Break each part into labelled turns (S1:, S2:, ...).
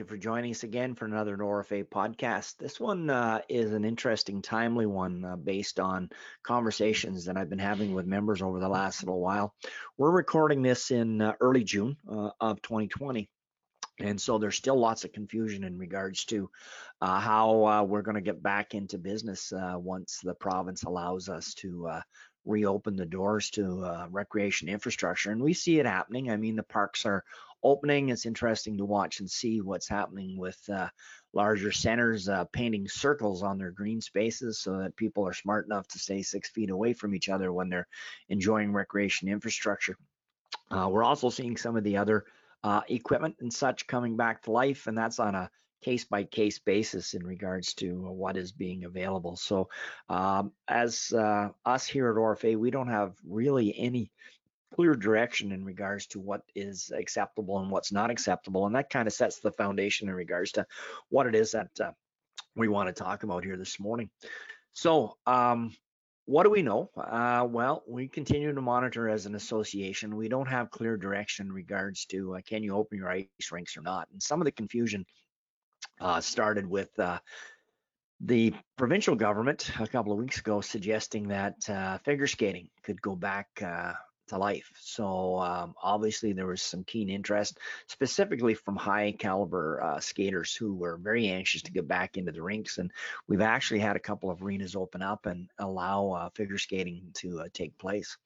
S1: you for joining us again for another ORFA podcast. This one uh, is an interesting, timely one uh, based on conversations that I've been having with members over the last little while. We're recording this in uh, early June uh, of 2020. And so there's still lots of confusion in regards to uh, how uh, we're going to get back into business once the province allows us to reopen the doors to uh, recreation infrastructure and we see it happening. I mean the parks are opening. It's interesting to watch and see what's happening with uh, larger centers uh, painting circles on their green spaces so that people are smart enough to stay six feet away from each other when they're enjoying recreation infrastructure. Uh, we're also seeing some of the other uh, equipment and such coming back to life and that's on a case by case basis in regards to what is being available. So, um, as uh, us here at ORFA, we don't have really any clear direction in regards to what is acceptable and what's not acceptable, and that kind of sets the foundation in regards to what it is that uh, we want to talk about here this morning. So, um, what do we know? Uh, well, we continue to monitor as an association. We don't have clear direction in regards to uh, can you open your ice rinks or not. And some of the confusion uh, started with uh, the provincial government a couple of weeks ago suggesting that uh, figure skating could go back uh, to life. So um, obviously there was some keen interest, specifically from high caliber uh, skaters who were very anxious to get back into the rinks. And we've actually had a couple of arenas open up and allow uh, figure skating to take place.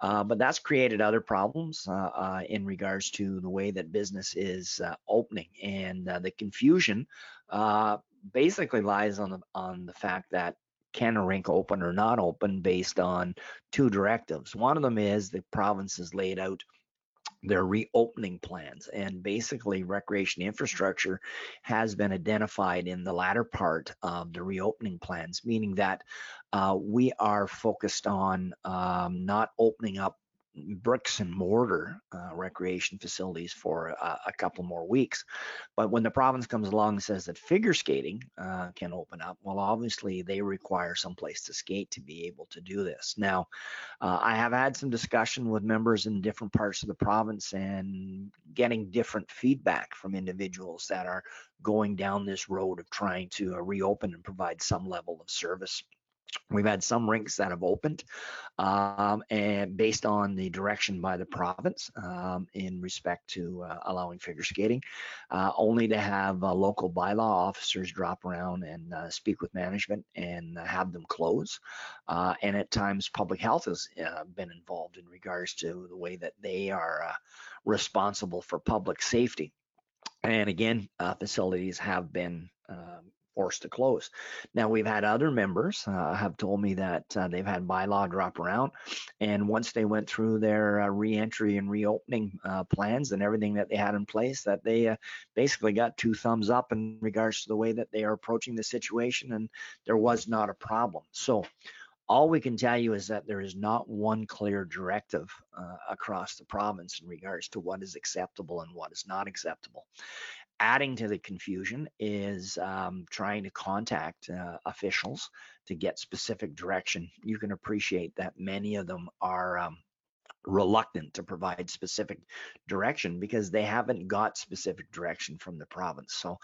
S1: Uh, but that's created other problems uh, uh, in regards to the way that business is uh, opening, and uh, the confusion basically lies on the on the fact that can a rink open or not open based on two directives. One of them is the province has laid out their reopening plans. And basically recreation infrastructure has been identified in the latter part of the reopening plans meaning that uh, we are focused on um, not opening up bricks and mortar uh, recreation facilities for a, a, couple more weeks. But when the province comes along and says that figure skating uh, can open up, well, obviously they require some place to skate to be able to do this. Now, uh, I have had some discussion with members in different parts of the province and getting different feedback from individuals that are going down this road of trying to uh, reopen and provide some level of service We've had some rinks that have opened, um, and based on the direction by the province um, in respect to uh, allowing figure skating, uh, only to have uh, local bylaw officers drop around and uh, speak with management and have them close. Uh, and at times, public health has uh, been involved in regards to the way that they are responsible for public safety. And again, facilities have been um, forced to close. Now we've had other members uh, have told me that uh, they've had bylaw drop around, and once they went through their uh, reentry and reopening uh, plans and everything that they had in place, that they uh, basically got two thumbs up in regards to the way that they are approaching the situation, and there was not a problem. So all we can tell you is that there is not one clear directive uh, across the province in regards to what is acceptable and what is not acceptable. Adding to the confusion is um, trying to contact uh, officials to get specific direction. You can appreciate that many of them are um, reluctant to provide specific direction because they haven't got specific direction from the province. So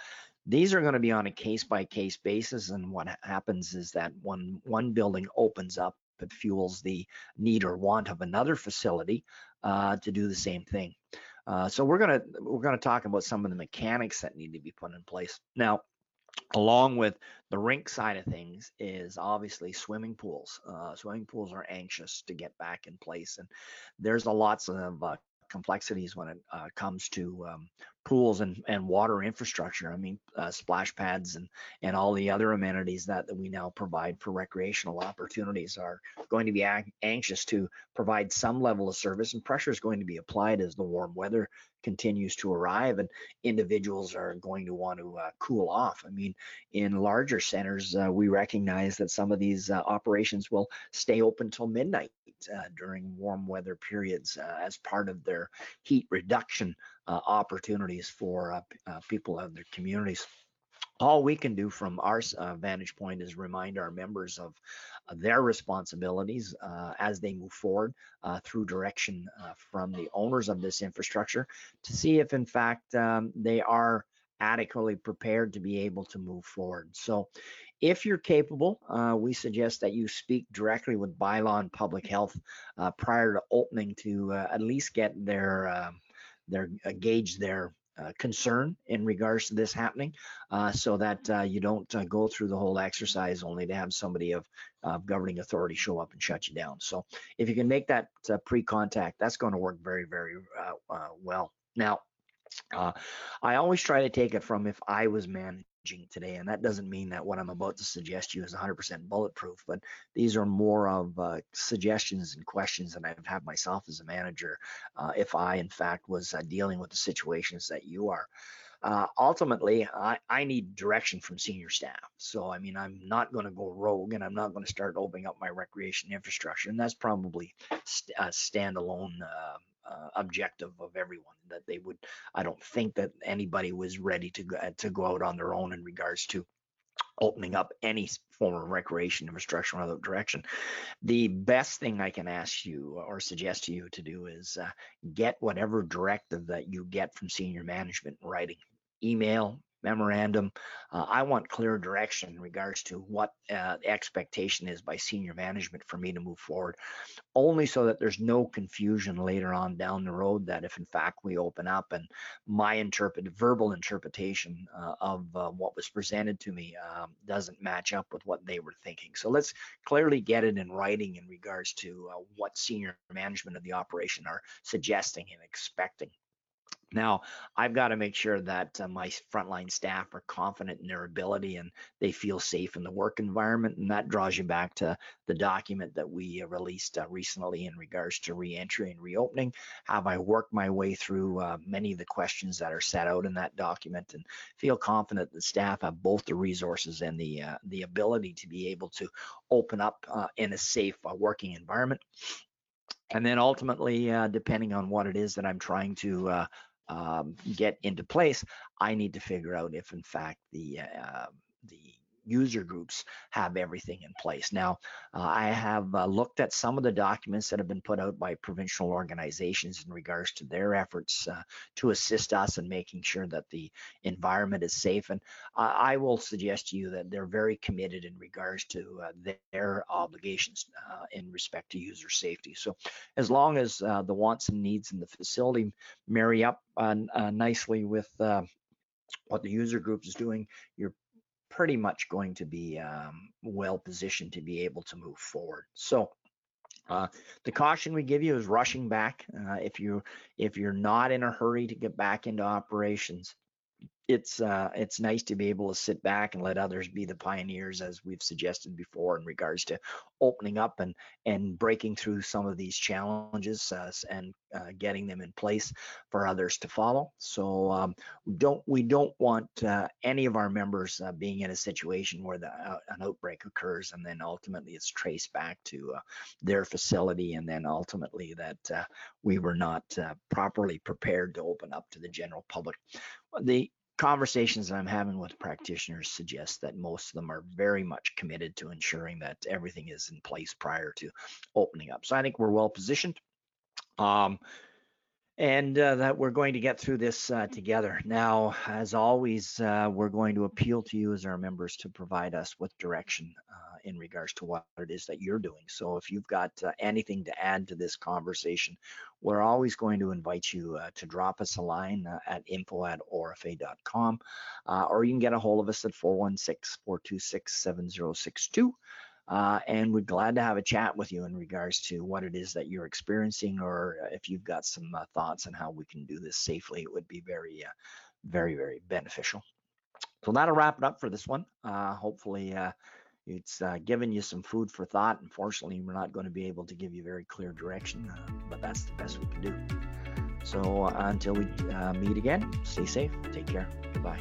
S1: these are going to be on a case by case basis. And what happens is that when one building opens up, it fuels the need or want of another facility uh, to do the same thing. Uh, so we're gonna we're gonna talk about some of the mechanics that need to be put in place. Now, along with the rink side of things is obviously swimming pools. Uh, swimming pools are anxious to get back in place, and there's a lots of uh, complexities when it uh, comes to um, pools and, and water infrastructure. I mean, uh, splash pads and, and all the other amenities that, that we now provide for recreational opportunities are going to be anxious to provide some level of service and pressure is going to be applied as the warm weather continues to arrive and individuals are going to want to uh, cool off. I mean, in larger centers, uh, we recognize that some of these uh, operations will stay open till midnight uh, during warm weather periods uh, as part of their heat reduction uh, opportunities for uh, uh, people of their communities. All we can do from our uh, vantage point is remind our members of their responsibilities as they move forward through direction from the owners of this infrastructure to see if in fact um, they are adequately prepared to be able to move forward. So if you're capable, uh, we suggest that you speak directly with bylaw and public health uh, prior to opening to uh, at least get their um, their uh, gauge their uh, concern in regards to this happening uh, so that you don't go through the whole exercise only to have somebody of governing authority show up and shut you down. So if you can make that pre-contact, that's going to work very, very well. Now, I always try to take it from if I was managing today. And that doesn't mean that what I'm about to suggest you is 100% bulletproof, but these are more of uh, suggestions and questions that I've had myself as a manager uh, if I, in fact, was uh, dealing with the situations that you are. Uh, ultimately, I, I, need direction from senior staff. So, I mean, I'm not going to go rogue and I'm not going to start opening up my recreation infrastructure. And that's probably st- a standalone uh, uh, objective of everyone that they would i don't think that anybody was ready to go, to go out on their own in regards to opening up any form of recreation infrastructure in other direction. The best thing I can ask you or suggest to you to do is uh, get whatever directive that you get from senior management in writing, email, memorandum. Uh, I want clear direction in regards to what uh, expectation is by senior management for me to move forward, only so that there's no confusion later on down the road that if in fact we open up and my interpret verbal interpretation uh, of uh, what was presented to me um, doesn't match up with what they were thinking. So let's clearly get it in writing in regards to uh, what senior management of the operation are suggesting and expecting. Now, I've got to make sure that uh, my frontline staff are confident in their ability and they feel safe in the work environment. And that draws you back to the document that we uh, released uh, recently in regards to reentry and reopening. Have I worked my way through uh, many of the questions that are set out in that document and feel confident that staff have both the resources and the uh, the ability to be able to open up uh, in a safe working environment. And then ultimately, depending on what it is that I'm trying to um, get into place, I need to figure out if in fact the uh, user groups have everything in place. Now, uh, I have uh, looked at some of the documents that have been put out by provincial organizations in regards to their efforts uh, to assist us in making sure that the environment is safe. And I will suggest to you that they're very committed in regards to uh, their obligations uh, in respect to user safety. So as long as uh, the wants and needs in the facility marry up nicely with what the user group is doing, you're pretty much going to be um, well positioned to be able to move forward. So uh, the caution we give you is rushing back. Uh, if you if you're not in a hurry to get back into operations, it's uh, it's nice to be able to sit back and let others be the pioneers, as we've suggested before, in regards to opening up and and breaking through some of these challenges uh, and uh, getting them in place for others to follow. So um, we don't we don't want uh, any of our members uh, being in a situation where the, uh, an outbreak occurs and then ultimately it's traced back to their facility and then ultimately that we were not properly prepared to open up to the general public. The conversations that I'm having with practitioners suggest that most of them are very much committed to ensuring that everything is in place prior to opening up. So I think we're well positioned. Um, and uh, that we're going to get through this uh, together. Now, as always, uh, we're going to appeal to you as our members to provide us with direction uh, in regards to what it is that you're doing. So, if you've got uh, anything to add to this conversation, we're always going to invite you uh, to drop us a line at info at orfa.com, or you can get a hold of us at 416 426 7062. Uh, and we're glad to have a chat with you in regards to what it is that you're experiencing, or if you've got some uh, thoughts on how we can do this safely, it would be very, uh, very, very beneficial. So that'll wrap it up for this one. Uh, hopefully, uh, it's uh, given you some food for thought. Unfortunately, we're not going to be able to give you very clear direction, uh, but that's the best we can do. So uh, until we uh, meet again, stay safe, take care, goodbye.